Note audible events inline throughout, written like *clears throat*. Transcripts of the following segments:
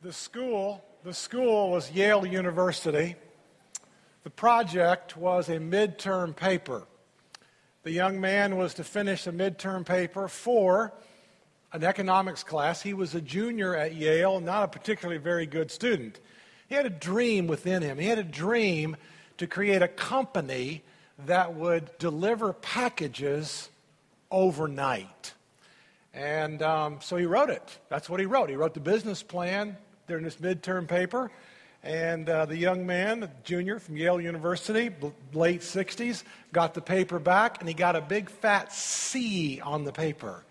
The school, the school was Yale University. The project was a midterm paper. The young man was to finish a midterm paper for an economics class. He was a junior at Yale, not a particularly very good student. He had a dream within him. He had a dream to create a company that would deliver packages overnight. And um, so he wrote it. That's what he wrote. He wrote the business plan during this midterm paper. And uh, the young man, junior from Yale University, late 60s, got the paper back and he got a big fat C on the paper.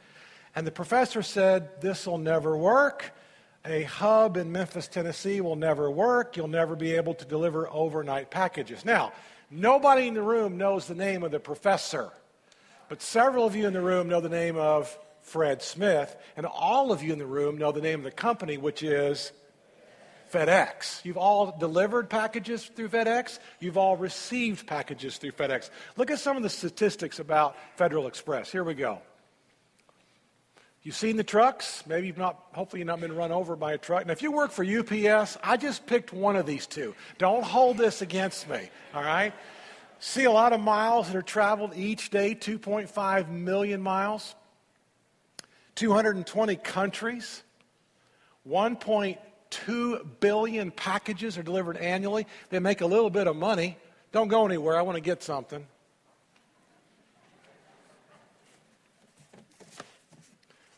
And the professor said, This will never work. A hub in Memphis, Tennessee will never work. You'll never be able to deliver overnight packages. Now, nobody in the room knows the name of the professor, but several of you in the room know the name of Fred Smith, and all of you in the room know the name of the company, which is FedEx. You've all delivered packages through FedEx. You've all received packages through FedEx. Look at some of the statistics about Federal Express. Here we go. You've seen the trucks. Maybe you've not, hopefully, you've not been run over by a truck. Now, if you work for UPS, I just picked one of these two. Don't hold this against me, all right? See a lot of miles that are traveled each day 2.5 million miles. 220 countries, 1.2 billion packages are delivered annually. They make a little bit of money. Don't go anywhere. I want to get something.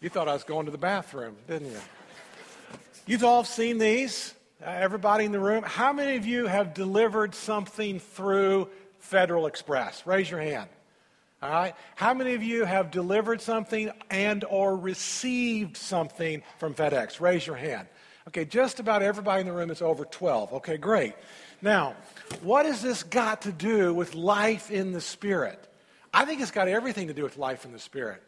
You thought I was going to the bathroom, didn't you? You've all seen these. Uh, everybody in the room. How many of you have delivered something through Federal Express? Raise your hand. All right? How many of you have delivered something and or received something from FedEx? Raise your hand. Okay, just about everybody in the room is over 12. Okay, great. Now, what has this got to do with life in the Spirit? I think it's got everything to do with life in the Spirit.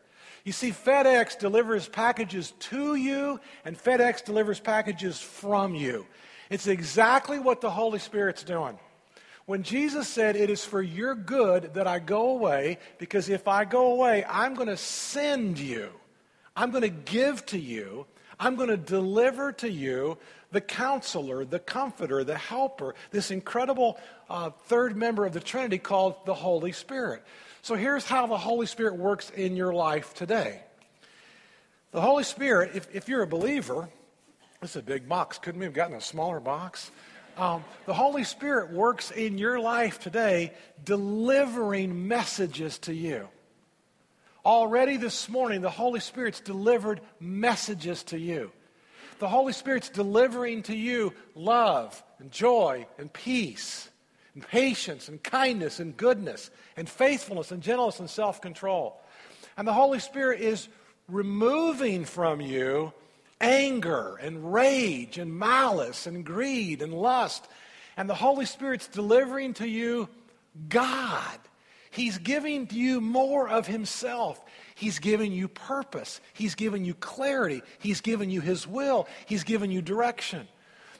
You see, FedEx delivers packages to you, and FedEx delivers packages from you. It's exactly what the Holy Spirit's doing. When Jesus said, It is for your good that I go away, because if I go away, I'm going to send you, I'm going to give to you, I'm going to deliver to you the counselor, the comforter, the helper, this incredible uh, third member of the Trinity called the Holy Spirit. So here's how the Holy Spirit works in your life today. The Holy Spirit, if, if you're a believer, this is a big box. Couldn't we have gotten a smaller box? Um, the Holy Spirit works in your life today, delivering messages to you. Already this morning, the Holy Spirit's delivered messages to you. The Holy Spirit's delivering to you love and joy and peace and patience and kindness and goodness and faithfulness and gentleness and self control. And the Holy Spirit is removing from you anger and rage and malice and greed and lust. And the Holy Spirit's delivering to you God. He's giving you more of Himself. He's giving you purpose. He's giving you clarity. He's giving you His will. He's giving you direction.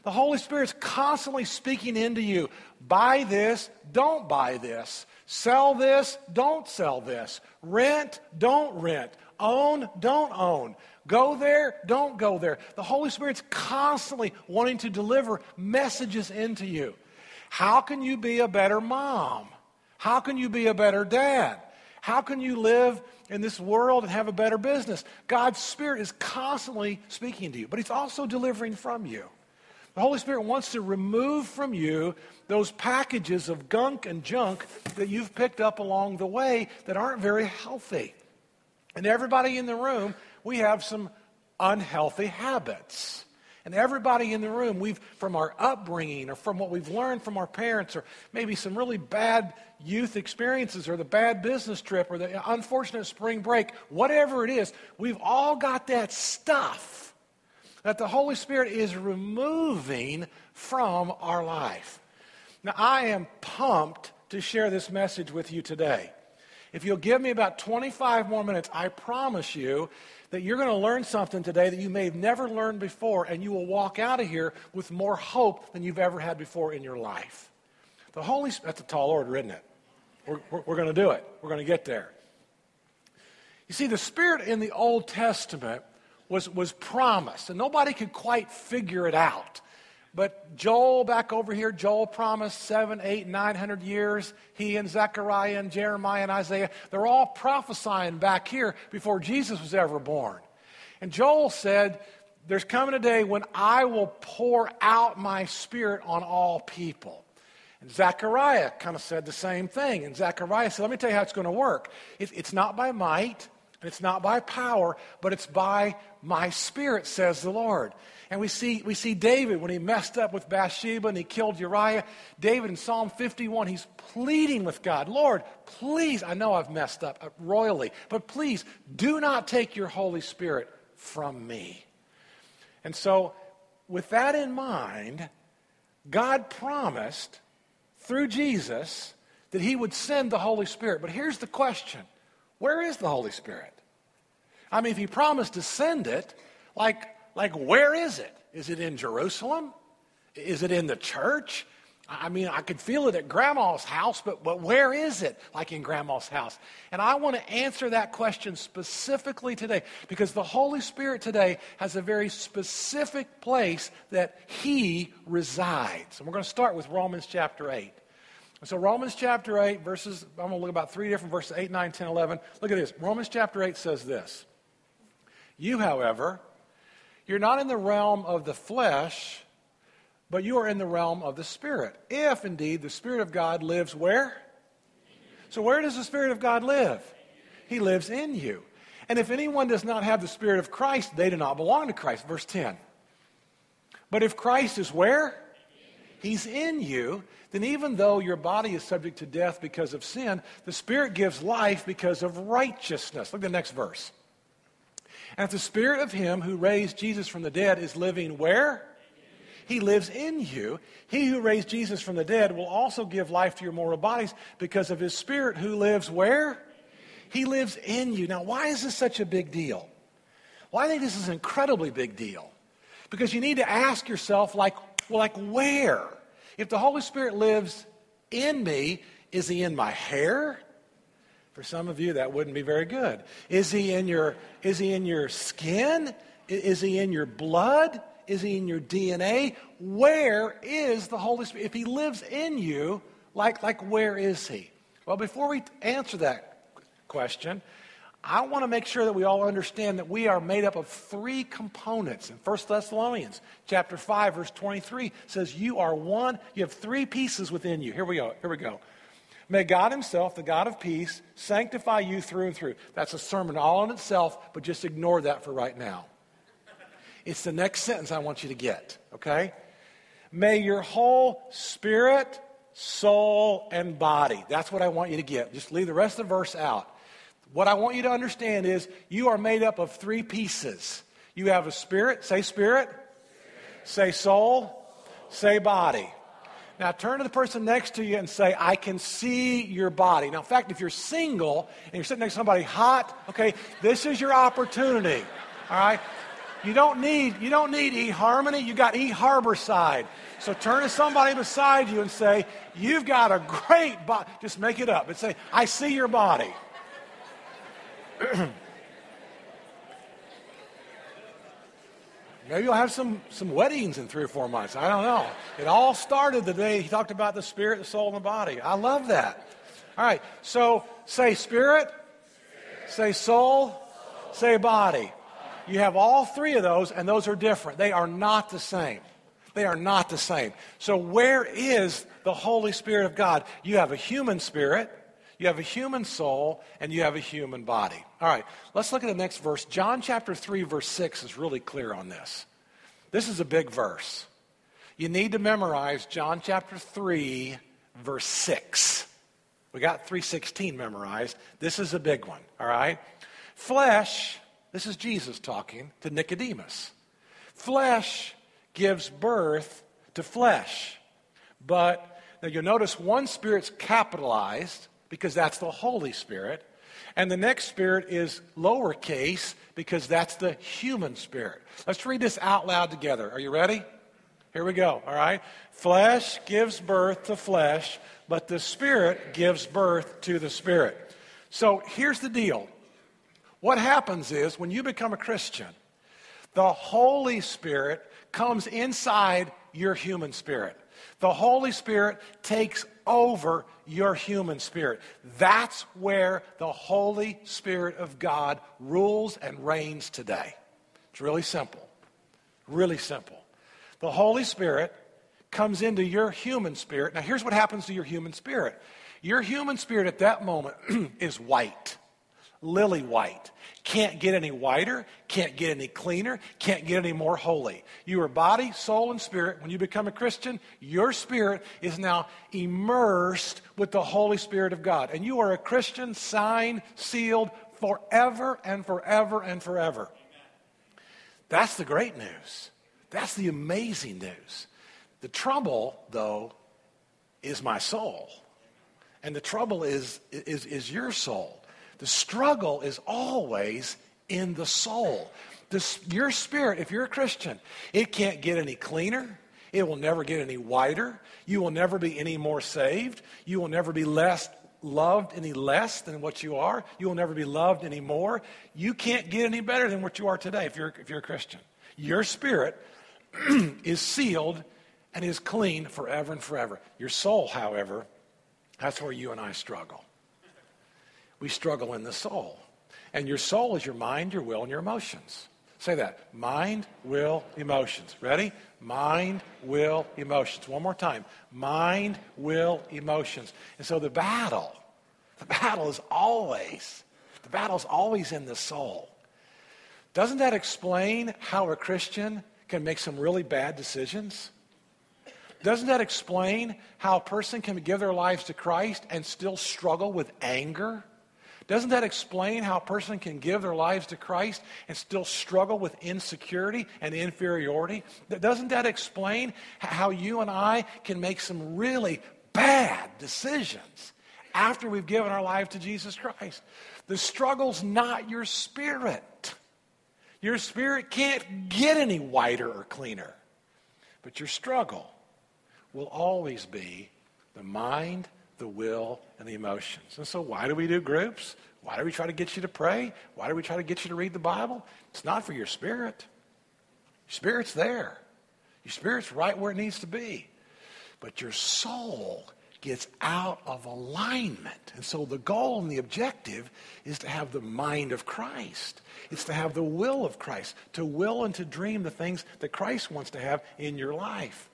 The Holy Spirit's constantly speaking into you. Buy this, don't buy this. Sell this, don't sell this. Rent, don't rent. Own, don't own. Go there, don't go there. The Holy Spirit's constantly wanting to deliver messages into you. How can you be a better mom? How can you be a better dad? How can you live in this world and have a better business? God's Spirit is constantly speaking to you, but He's also delivering from you. The Holy Spirit wants to remove from you those packages of gunk and junk that you've picked up along the way that aren't very healthy. And everybody in the room we have some unhealthy habits. And everybody in the room, we've, from our upbringing or from what we've learned from our parents or maybe some really bad youth experiences or the bad business trip or the unfortunate spring break, whatever it is, we've all got that stuff that the Holy Spirit is removing from our life. Now, I am pumped to share this message with you today. If you'll give me about 25 more minutes, I promise you that you're going to learn something today that you may have never learned before, and you will walk out of here with more hope than you've ever had before in your life. The Holy Spirit, that's a tall order, isn't it? We're, we're, we're going to do it. We're going to get there. You see, the Spirit in the Old Testament was, was promised, and nobody could quite figure it out. But Joel back over here, Joel promised seven, eight, nine hundred years. He and Zechariah and Jeremiah and Isaiah, they're all prophesying back here before Jesus was ever born. And Joel said, There's coming a day when I will pour out my spirit on all people. And Zechariah kind of said the same thing. And Zechariah said, Let me tell you how it's going to work. it's not by might, and it's not by power, but it's by my spirit, says the Lord. And we see, we see David when he messed up with Bathsheba and he killed Uriah. David in Psalm 51, he's pleading with God, Lord, please, I know I've messed up uh, royally, but please do not take your Holy Spirit from me. And so, with that in mind, God promised through Jesus that he would send the Holy Spirit. But here's the question where is the Holy Spirit? I mean, if he promised to send it, like, like, where is it? Is it in Jerusalem? Is it in the church? I mean, I could feel it at grandma's house, but, but where is it like in grandma's house? And I want to answer that question specifically today because the Holy Spirit today has a very specific place that He resides. And we're going to start with Romans chapter 8. So, Romans chapter 8, verses, I'm going to look about three different verses 8, 9, 10, 11. Look at this. Romans chapter 8 says this You, however, you're not in the realm of the flesh, but you are in the realm of the Spirit. If indeed the Spirit of God lives where? So, where does the Spirit of God live? He lives in you. And if anyone does not have the Spirit of Christ, they do not belong to Christ. Verse 10. But if Christ is where? He's in you, then even though your body is subject to death because of sin, the Spirit gives life because of righteousness. Look at the next verse. And if the spirit of him who raised Jesus from the dead is living where? He lives in you. He who raised Jesus from the dead will also give life to your mortal bodies because of his spirit who lives where? He lives in you. Now, why is this such a big deal? Well, I think this is an incredibly big deal. Because you need to ask yourself, like, well, like where? If the Holy Spirit lives in me, is he in my hair? For some of you, that wouldn't be very good. Is he in your, is he in your skin? Is he in your blood? Is he in your DNA? Where is the Holy Spirit? If he lives in you, like, like where is he? Well, before we answer that question, I want to make sure that we all understand that we are made up of three components. In 1 Thessalonians chapter 5, verse 23 says, You are one, you have three pieces within you. Here we go. Here we go. May God Himself, the God of peace, sanctify you through and through. That's a sermon all in itself, but just ignore that for right now. It's the next sentence I want you to get, okay? May your whole spirit, soul, and body. That's what I want you to get. Just leave the rest of the verse out. What I want you to understand is you are made up of three pieces. You have a spirit, say spirit, say soul, say body. Now turn to the person next to you and say, I can see your body. Now, in fact, if you're single and you're sitting next to somebody hot, okay, this is your opportunity. All right? You don't need, you don't need eHarmony, you got eHarborside. So turn to somebody beside you and say, You've got a great body. Just make it up and say, I see your body. *clears throat* Maybe you'll have some, some weddings in three or four months. I don't know. It all started the day he talked about the spirit, the soul, and the body. I love that. All right, so say spirit, say soul, soul. say body. You have all three of those, and those are different. They are not the same. They are not the same. So, where is the Holy Spirit of God? You have a human spirit, you have a human soul, and you have a human body. All right, let's look at the next verse. John chapter 3, verse 6 is really clear on this. This is a big verse. You need to memorize John chapter 3, verse 6. We got 316 memorized. This is a big one, all right? Flesh, this is Jesus talking to Nicodemus. Flesh gives birth to flesh. But now you'll notice one spirit's capitalized because that's the Holy Spirit. And the next spirit is lowercase because that's the human spirit. Let's read this out loud together. Are you ready? Here we go, all right? Flesh gives birth to flesh, but the spirit gives birth to the spirit. So here's the deal. What happens is when you become a Christian, The Holy Spirit comes inside your human spirit. The Holy Spirit takes over your human spirit. That's where the Holy Spirit of God rules and reigns today. It's really simple. Really simple. The Holy Spirit comes into your human spirit. Now, here's what happens to your human spirit your human spirit at that moment *clears throat* is white, lily white. Can't get any whiter, can't get any cleaner, can't get any more holy. You are body, soul, and spirit. When you become a Christian, your spirit is now immersed with the Holy Spirit of God. And you are a Christian, signed, sealed forever and forever and forever. That's the great news. That's the amazing news. The trouble, though, is my soul. And the trouble is, is, is your soul. The struggle is always in the soul. This, your spirit, if you're a Christian, it can't get any cleaner. It will never get any whiter. You will never be any more saved. You will never be less loved any less than what you are. You will never be loved any more. You can't get any better than what you are today if you're, if you're a Christian. Your spirit *clears throat* is sealed and is clean forever and forever. Your soul, however, that's where you and I struggle. We struggle in the soul. And your soul is your mind, your will, and your emotions. Say that. Mind, will, emotions. Ready? Mind, will, emotions. One more time. Mind, will, emotions. And so the battle, the battle is always, the battle is always in the soul. Doesn't that explain how a Christian can make some really bad decisions? Doesn't that explain how a person can give their lives to Christ and still struggle with anger? Doesn't that explain how a person can give their lives to Christ and still struggle with insecurity and inferiority? Doesn't that explain how you and I can make some really bad decisions after we've given our life to Jesus Christ? The struggle's not your spirit. Your spirit can't get any whiter or cleaner. But your struggle will always be the mind, the will, and the emotions. And so, why do we do groups? Why do we try to get you to pray? Why do we try to get you to read the Bible? It's not for your spirit. Your spirit's there, your spirit's right where it needs to be. But your soul gets out of alignment. And so the goal and the objective is to have the mind of Christ. It's to have the will of Christ, to will and to dream the things that Christ wants to have in your life.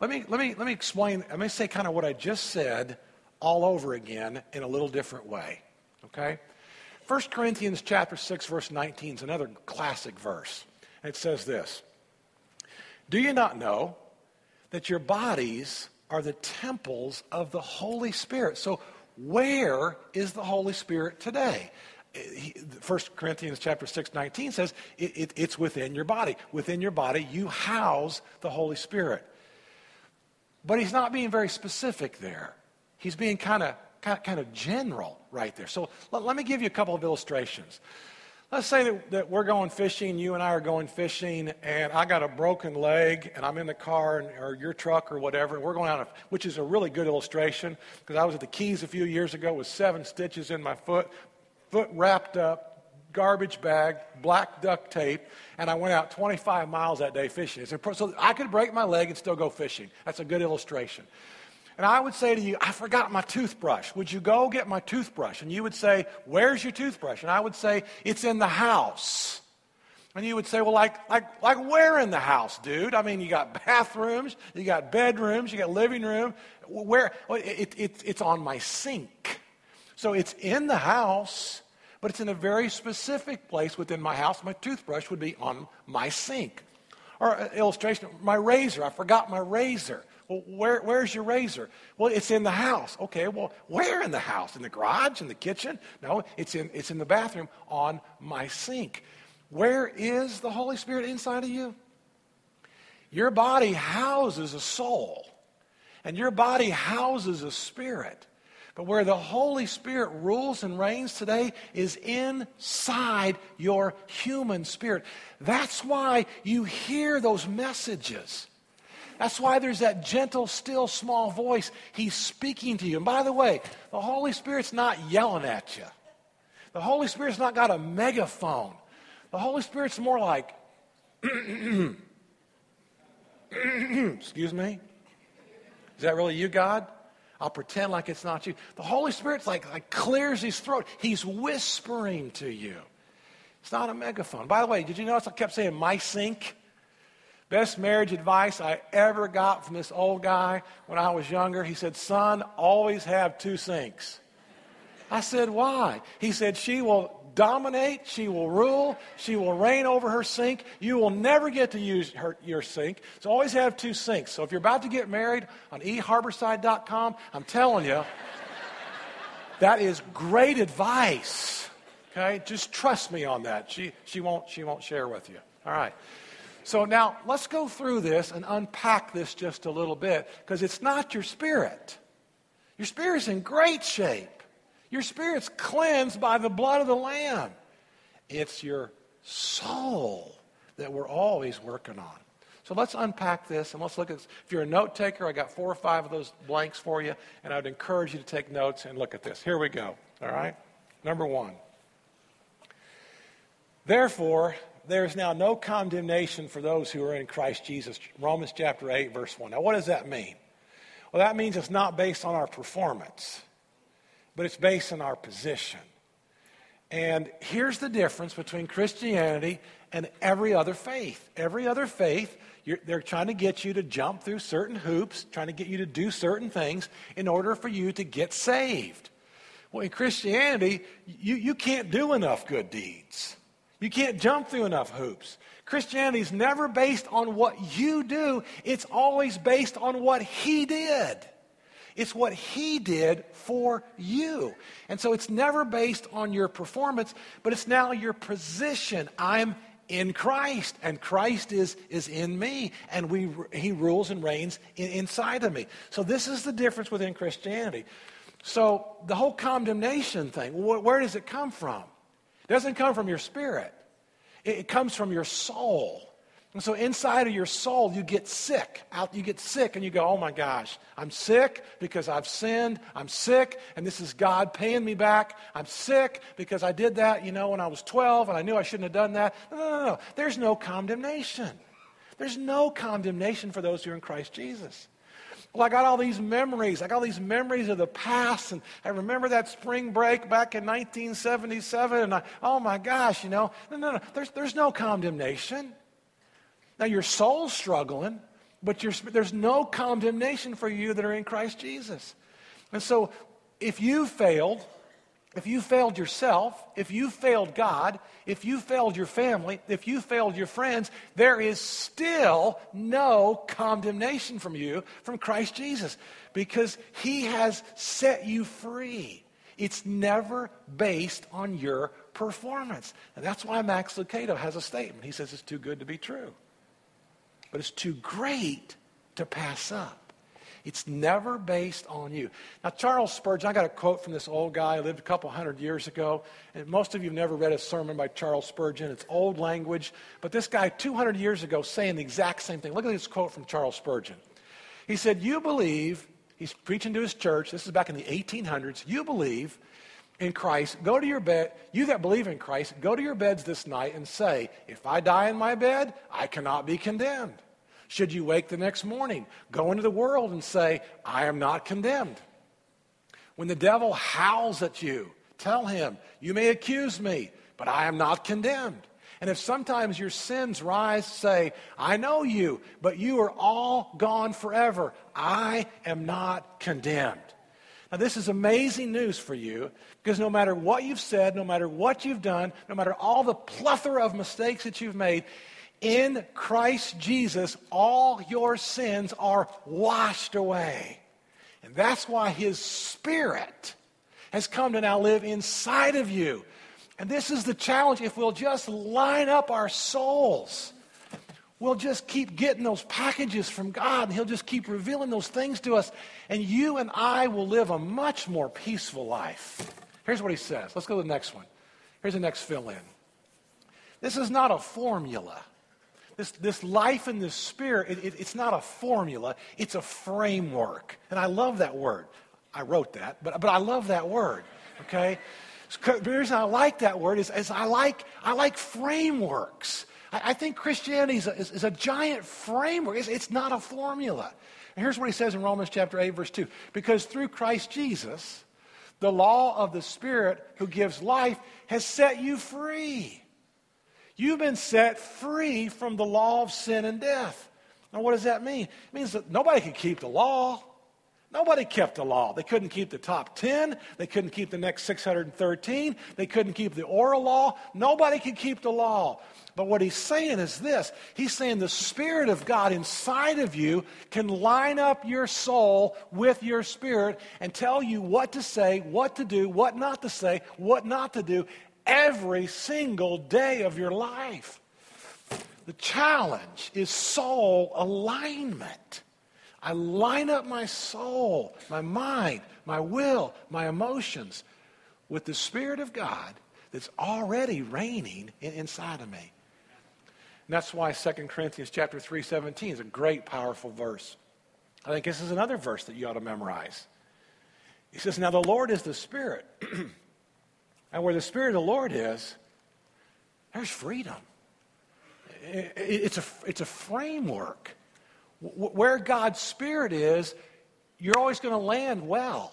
Let me, let me, let me explain, let me say kind of what I just said all over again in a little different way. Okay? 1 Corinthians chapter 6, verse 19 is another classic verse. It says this Do you not know that your bodies are the temples of the Holy Spirit? So, where is the Holy Spirit today? 1 Corinthians chapter 6, 19 says it, it, it's within your body. Within your body, you house the Holy Spirit. But he's not being very specific there. He's being kind of kind of general right there. So let, let, me give you a couple of illustrations. Let's say that, that, we're going fishing, you and I are going fishing, and I got a broken leg, and I'm in the car and, or your truck or whatever, and we're going out, which is a really good illustration because I was at the Keys a few years ago with seven stitches in my foot, foot wrapped up, garbage bag, black duct tape, and I went out 25 miles that day fishing. So I could break my leg and still go fishing. That's a good illustration. And I would say to you, I forgot my toothbrush. Would you go get my toothbrush? And you would say, Where's your toothbrush? And I would say, It's in the house. And you would say, Well, like, like, like where in the house, dude? I mean, you got bathrooms, you got bedrooms, you got living room. Where? Well, it, it, it's on my sink. So it's in the house but it's in a very specific place within my house. My toothbrush would be on my sink. Or uh, illustration, my razor. I forgot my razor. Where, where's your razor? Well, it's in the house. Okay, well, where in the house? In the garage? In the kitchen? No, it's in, it's in the bathroom on my sink. Where is the Holy Spirit inside of you? Your body houses a soul, and your body houses a spirit. But where the Holy Spirit rules and reigns today is inside your human spirit. That's why you hear those messages. That's why there's that gentle, still, small voice. He's speaking to you. And by the way, the Holy Spirit's not yelling at you. The Holy Spirit's not got a megaphone. The Holy Spirit's more like, *clears throat* Excuse me? Is that really you, God? I'll pretend like it's not you. The Holy Spirit's like, like clears his throat. He's whispering to you. It's not a megaphone. By the way, did you notice I kept saying my sink? Best marriage advice I ever got from this old guy when I was younger. He said, Son, always have two sinks. I said, Why? He said, She will dominate, she will rule, she will reign over her sink. You will never get to use her, your sink. So always have two sinks. So if you're about to get married on eharborside.com, I'm telling you, that is great advice. Okay? Just trust me on that. She, she, won't, she won't share with you. All right. So now let's go through this and unpack this just a little bit because it's not your spirit. Your spirit's in great shape. Your spirit's cleansed by the blood of the Lamb. It's your soul that we're always working on. So let's unpack this and let's look at this. If you're a note taker, I got four or five of those blanks for you, and I'd encourage you to take notes and look at this. Here we go. All right? Number one. Therefore, there is now no condemnation for those who are in Christ Jesus. Romans chapter 8, verse 1. Now, what does that mean? Well, that means it's not based on our performance but it's based on our position. And here's the difference between Christianity and every other faith. Every other faith, they're trying to get you to jump through certain hoops, trying to get you to do certain things in order for you to get saved. Well, in Christianity, you, you can't do enough good deeds. You can't jump through enough hoops. Christianity is never based on what you do, it's always based on what He did. It's what He did for you. And so it's never based on your performance, but it's now your position. I'm in Christ, and Christ is, is in me, and we, He rules and reigns in, inside of me. So this is the difference within Christianity. So the whole condemnation thing, wh- where does it come from? It doesn't come from your spirit, it, comes from your soul. And so inside of your soul, you get sick. Out, you get sick and you go, oh my gosh, I'm sick because I've sinned. I'm sick and this is God paying me back. I'm sick because I did that, you know, when I was 12 and I knew I shouldn't have done that. No, no, no, no. There's no condemnation. There's no condemnation for those who are in Christ Jesus. Well, I got all these memories. I got all these memories of the past. And I remember that spring break back in 1977. And I, oh my gosh, you know, no, no, no. There's, there's no condemnation. Now, your soul's struggling, but there's no condemnation for you that are in Christ Jesus. And so, if you failed, if you failed yourself, if you failed God, if you failed your family, if you failed your friends, there is still no condemnation from you from Christ Jesus because he has set you free. It's never based on your performance. And that's why Max Lucado has a statement. He says it's too good to be true but it's too great to pass up. It's never based on you. Now, Charles Spurgeon, I got a quote from this old guy who lived a couple hundred years ago. And most of you have never read a sermon by Charles Spurgeon. It's old language. But this guy, 200 years ago, saying the exact same thing. Look at this quote from Charles Spurgeon. He said, You believe, he's preaching to his church, this is back in the 1800s, you believe in Christ, go to your bed, you that believe in Christ, go to your beds this night and say, If I die in my bed, I cannot be condemned. Should you wake the next morning, go into the world and say, I am not condemned. When the devil howls at you, tell him, You may accuse me, but I am not condemned. And if sometimes your sins rise, say, I know you, but you are all gone forever. I am not condemned. Now, this is amazing news for you because no matter what you've said, no matter what you've done, no matter all the plethora of mistakes that you've made, in Christ Jesus, all your sins are washed away. And that's why His Spirit has come to now live inside of you. And this is the challenge. If we'll just line up our souls, we'll just keep getting those packages from God, and He'll just keep revealing those things to us. And you and I will live a much more peaceful life. Here's what He says. Let's go to the next one. Here's the next fill in. This is not a formula. This, this life in this spirit, it, it, it's not a formula, it's a framework. And I love that word. I wrote that, but, but I love that word, okay? The reason I like that word is, is I, like, I like frameworks. I, I think Christianity is a, is, is a giant framework, it's, it's not a formula. And here's what he says in Romans chapter 8, verse 2 Because through Christ Jesus, the law of the Spirit who gives life has set you free. You've been set free from the law of sin and death. Now, what does that mean? It means that nobody can keep the law. Nobody kept the law. They couldn't keep the top 10. They couldn't keep the next 613. They couldn't keep the oral law. Nobody could keep the law. But what he's saying is this He's saying the Spirit of God inside of you can line up your soul with your spirit and tell you what to say, what to do, what not to say, what not to do every single day of your life. The challenge is soul alignment. I line up my soul, my mind, my will, my emotions with the Spirit of God that's already reigning inside of me. And that's why 2 Corinthians chapter 3, 17 is a great, powerful verse. I think this is another verse that you ought to memorize. He says, Now the Lord is the Spirit. *clears throat* and where the Spirit of the Lord is, there's freedom. It's a, it's a framework where God's Spirit is, you're always going to land well.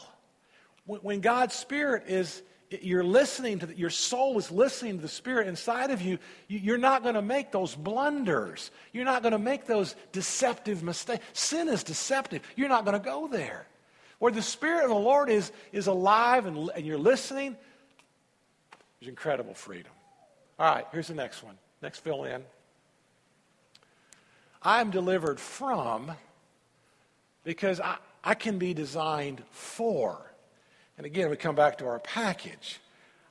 When God's Spirit is, you're listening to, the, your soul is listening to the Spirit inside of you, you're not going to make those blunders. You're not going to make those deceptive mistakes. Sin is deceptive. You're not going to go there. Where the Spirit of the Lord is, is alive and, and you're listening, there's incredible freedom. All right, here's the next one. Next fill in. I'm delivered from because I, I can be designed for. And again, we come back to our package.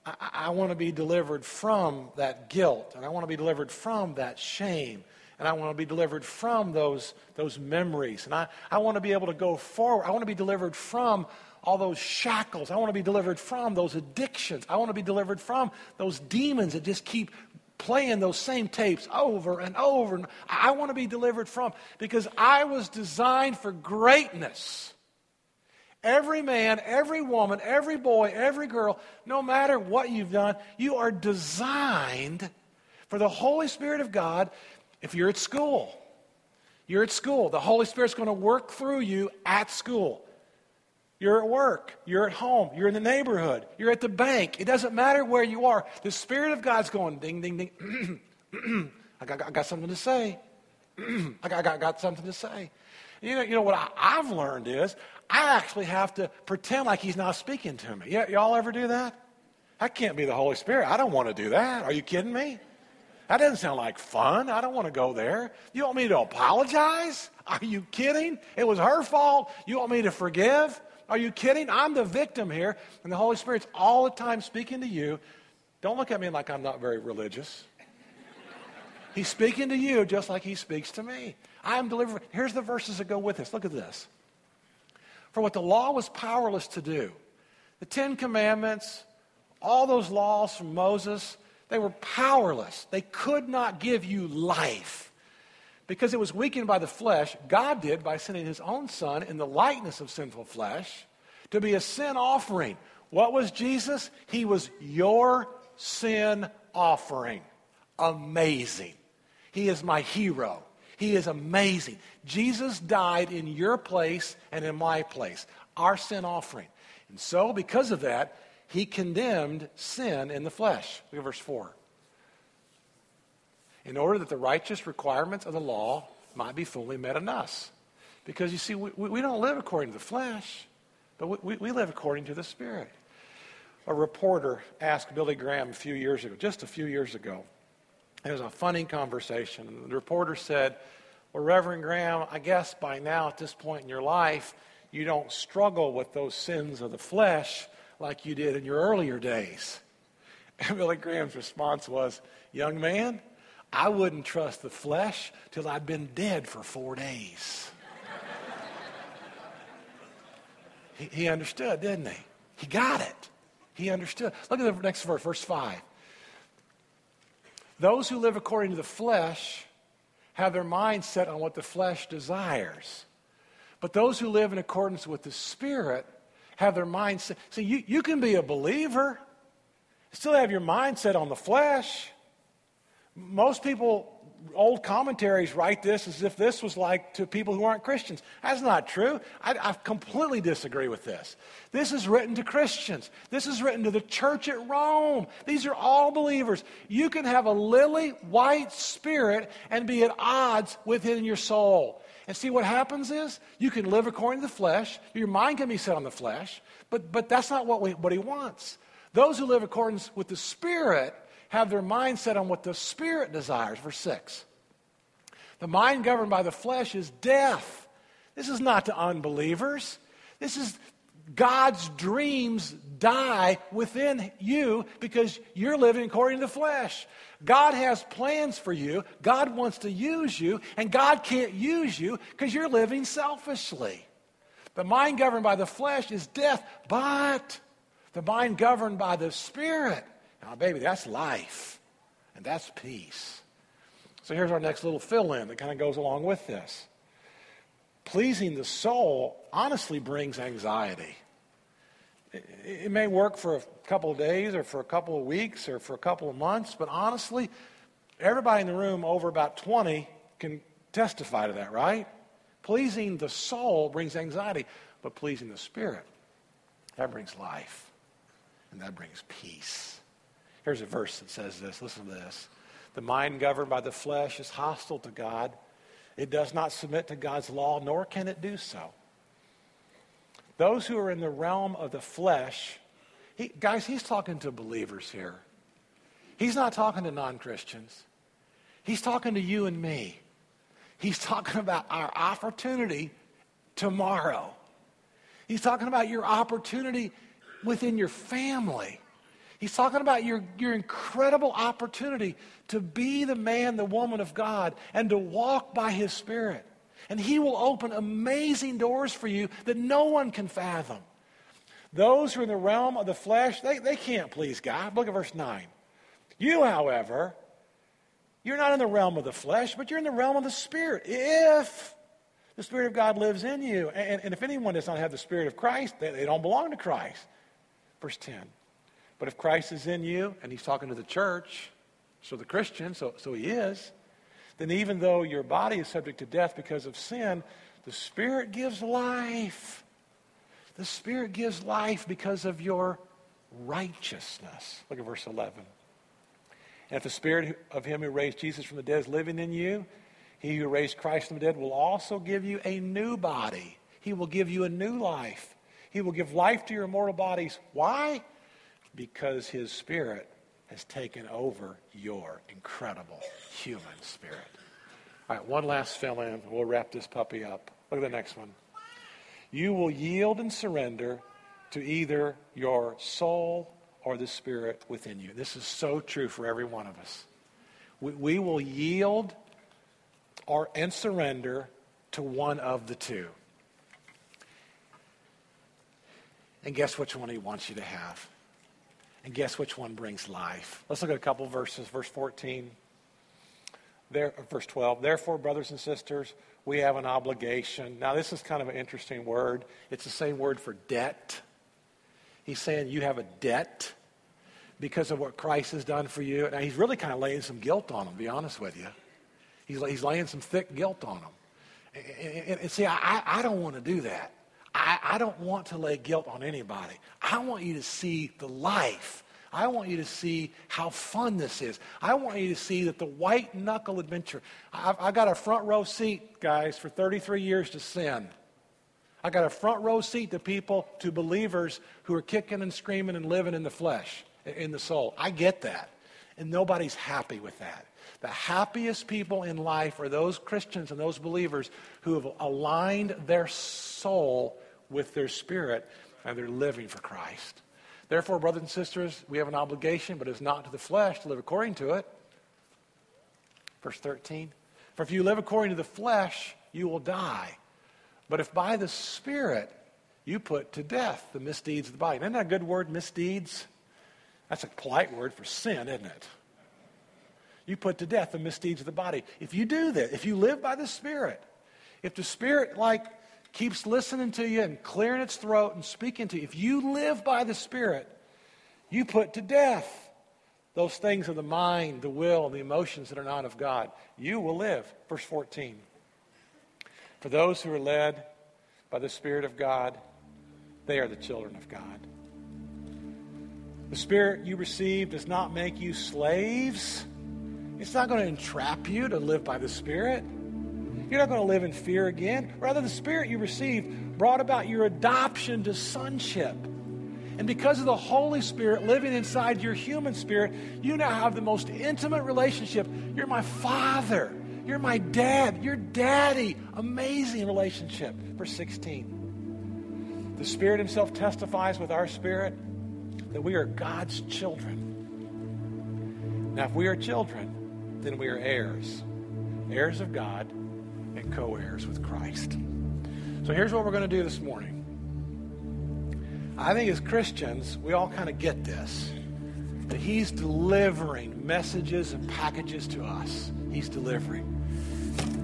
I, I want to be delivered from that guilt, and I want to be delivered from that shame, and I want to be delivered from those, those memories. And I, I want to be able to go forward. I want to be delivered from all those shackles. I want to be delivered from those addictions. I want to be delivered from those demons that just keep playing those same tapes over and over. I want to be delivered from because I was designed for greatness. Every man, every woman, every boy, every girl, no matter what you've done, you are designed for the Holy Spirit of God. If you're at school, you're at school. The Holy Spirit's going to work through you at school. You're at work. You're at home. You're in the neighborhood. You're at the bank. It doesn't matter where you are. The Spirit of God's going ding, ding, ding. *clears throat* I, got, I got something to say. *clears throat* I, got, got, something to say. You know, you know what I, have learned is I actually have to pretend like He's not speaking to me. Y'all ever do that? That can't be the Holy Spirit. I don't want to do that. Are you kidding me? That doesn't sound like fun. I don't want to go there. You want me to apologize? Are you kidding? It was her fault. You want me to forgive? Are you kidding? I'm the victim here, and the Holy Spirit's all the time speaking to you. Don't look at me like I'm not very religious. He's speaking to you just like he speaks to me. I am delivering. Here's the verses that go with this. Look at this. For what the law was powerless to do, the Ten Commandments, all those laws from Moses, they were powerless. They could not give you life because it was weakened by the flesh, God did by sending his own son in the likeness of sinful flesh to be a sin offering. What was Jesus? He was your sin offering. Amazing. He is my hero. He is amazing. Jesus died in your place and in my place, our sin offering. And so, because of that, he condemned sin in the flesh. Look at verse 4 in order that the righteous requirements of the law might be fully met in us. Because you see, we, we don't live according to the flesh, but we, we live according to the Spirit. A reporter asked Billy Graham a few years ago, just a few years ago. It was a funny conversation. The reporter said, Well, Reverend Graham, I guess by now at this point in your life, you don't struggle with those sins of the flesh like you did in your earlier days. *laughs* And Billy Graham's response was, Young man, I wouldn't trust the flesh till I'd been dead for four days. he, he understood, didn't he? He got it. He understood. Look at the next verse, verse 5. Those who live according to the flesh have their mind set on what the flesh desires. But those who live in accordance with the Spirit have their mind set. See, you, you can be a believer, still have your mind set on the flesh. Most people old commentaries write this as if this was like to people who aren't Christians. That's not true. I, I, completely disagree with this. This is written to Christians. This is written to the church at Rome. These are all believers. You can have a lily white spirit and be at odds within your soul. And see what happens is you can live according to the flesh. Your mind can be set on the flesh, but, but that's not what, we, what he wants. Those who live according with the Spirit have their mind set on what the Spirit desires. Verse 6. The mind governed by the flesh is death. This is not to unbelievers. This is God's dreams die within you because you're living according to the flesh. God has plans for you. God wants to use you, and God can't use you because you're living selfishly. The mind governed by the flesh is death, but the mind governed by the Spirit now, baby, that's life, and that's peace. So here's our next little fill in that kind of goes along with this. Pleasing the soul honestly brings anxiety. It, may work for a couple of days or for a couple of weeks or for a couple of months, but honestly, everybody in the room over about 20 can testify to that, right? Pleasing the soul brings anxiety, but pleasing the spirit, that brings life and that brings peace. Here's a verse that says this. Listen to this. The mind governed by the flesh is hostile to God. It does not submit to God's law, nor can it do so. Those who are in the realm of the flesh, he, guys, he's talking to believers here. He's not talking to non Christians. He's talking to you and me. He's talking about our opportunity tomorrow. He's talking about your opportunity within your family. He's talking about your, your incredible opportunity to be the man, the woman of God, and to walk by His Spirit. And He will open amazing doors for you that no one can fathom. Those who are in the realm of the flesh, they, they can't please God. Look at verse 9. You, however, you're not in the realm of the flesh, but you're in the realm of the Spirit. If the Spirit of God lives in you, and, and if anyone does not have the Spirit of Christ, they, they don't belong to Christ. Verse 10. But if Christ is in you, and he's talking to the church, so the Christian, so, so he is, then even though your body is subject to death because of sin, the Spirit gives life. The Spirit gives life because of your righteousness. Look at verse 11. And if the Spirit of Him who raised Jesus from the dead is living in you, He who raised Christ from the dead will also give you a new body. He will give you a new life. He will give life to your mortal bodies. Why? Because his spirit has taken over your incredible human spirit. All right, one last fill in. We'll wrap this puppy up. Look at the next one. You will yield and surrender to either your soul or the spirit within you. This is so true for every one of us. We, we will yield or, and surrender to one of the two. And guess which one he wants you to have? And guess which one brings life? Let's look at a couple verses. Verse 14, there, verse 12. Therefore, brothers and sisters, we have an obligation. Now, this is kind of an interesting word. It's the same word for debt. He's saying you have a debt because of what Christ has done for you. Now, he's really kind of laying some guilt on them, to be honest with you. He's, he's laying some thick guilt on them. And, and, and see, I, I don't want to do that. I, I don't want to lay guilt on anybody. I want you to see the life. I want you to see how fun this is. I want you to see that the white knuckle adventure. I've, I got a front row seat, guys, for 33 years to sin. I got a front row seat to people, to believers who are kicking and screaming and living in the flesh, in the soul. I get that. And nobody's happy with that. The happiest people in life are those Christians and those believers who have aligned their soul with their spirit and they're living for Christ. Therefore, brothers and sisters, we have an obligation, but it's not to the flesh to live according to it. Verse 13 For if you live according to the flesh, you will die. But if by the Spirit you put to death the misdeeds of the body. Isn't that a good word, misdeeds? That's a polite word for sin, isn't it? you put to death the misdeeds of the body. If you do that, if you live by the Spirit, if the Spirit, like, keeps listening to you and clearing its throat and speaking to you, if you live by the Spirit, you put to death those things of the mind, the will, the emotions that are not of God, you will live. Verse 14. For those who are led by the Spirit of God, they are the children of God. The Spirit you receive does not make you slaves. It's not going to entrap you to live by the Spirit. You're not going to live in fear again. Rather, the Spirit you received brought about your adoption to sonship. And because of the Holy Spirit living inside your human spirit, you now have the most intimate relationship. You're my father. You're my dad. You're daddy. Amazing relationship. Verse 16. The Spirit Himself testifies with our spirit that we are God's children. Now, if we are children, then we are heirs, heirs of God and co heirs with Christ. So here's what we're going to do this morning. I think as Christians, we all kind of get this that He's delivering messages and packages to us. He's delivering.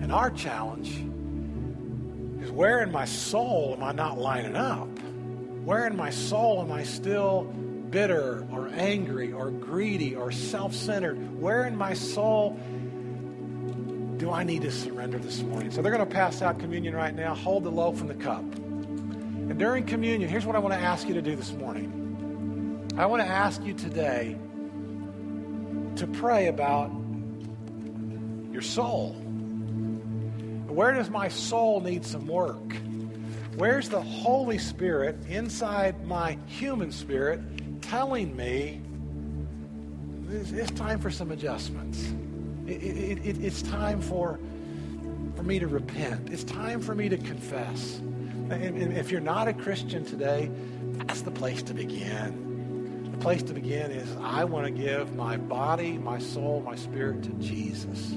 And our challenge is where in my soul am I not lining up? Where in my soul am I still bitter or angry or greedy or self centered? Where in my soul do I need to surrender this morning? So they're going to pass out communion right now. Hold the loaf and the cup. And during communion, here's what I want to ask you to do this morning. I want to ask you today to pray about your soul. Where does my soul need some work? Where's the Holy Spirit inside my human spirit telling me it's time for some adjustments? It, it, it, it's time for, for me to repent. It's time for me to confess. And if you're not a Christian today, that's the place to begin. The place to begin is I want to give my body, my soul, my spirit to Jesus.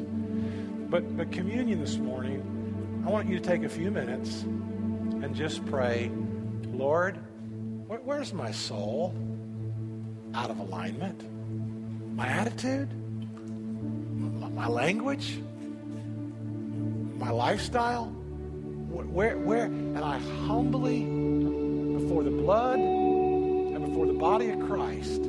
But, but communion this morning, I want you to take a few minutes and just pray, Lord, where, where's my soul out of alignment? My attitude? My, language? My lifestyle? Where, where, and I humbly, before the blood and before the body of Christ,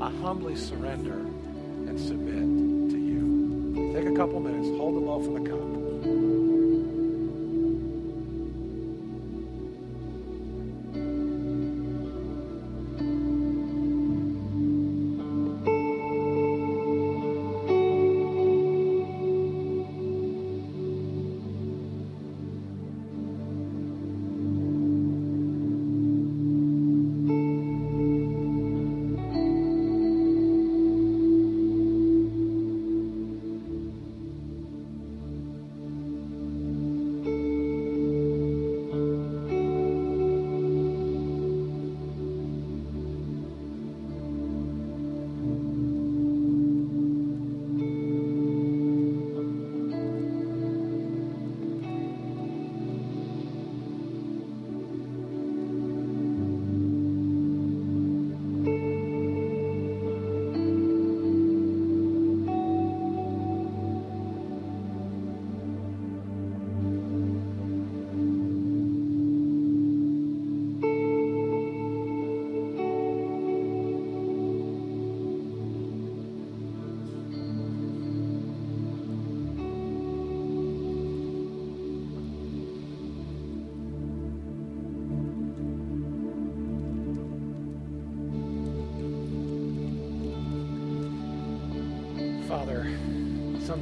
I humbly surrender and submit to you. Take a couple minutes, hold the loaf and the cup.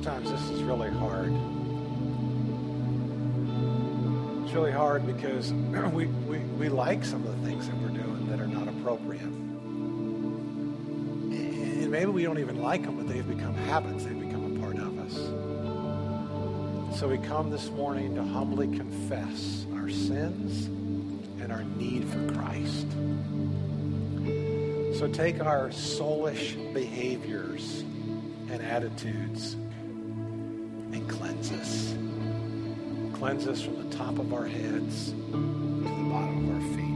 Sometimes this is really hard. It's really hard because *clears throat* we, we, we like some of the things that we're doing that are not appropriate. And maybe we don't even like them, but they've become habits. They've become a part of us. So we come this morning to humbly confess our sins and our need for Christ. So take our soulish behaviors and attitudes Cleanse us from the top of our heads to the bottom of our feet.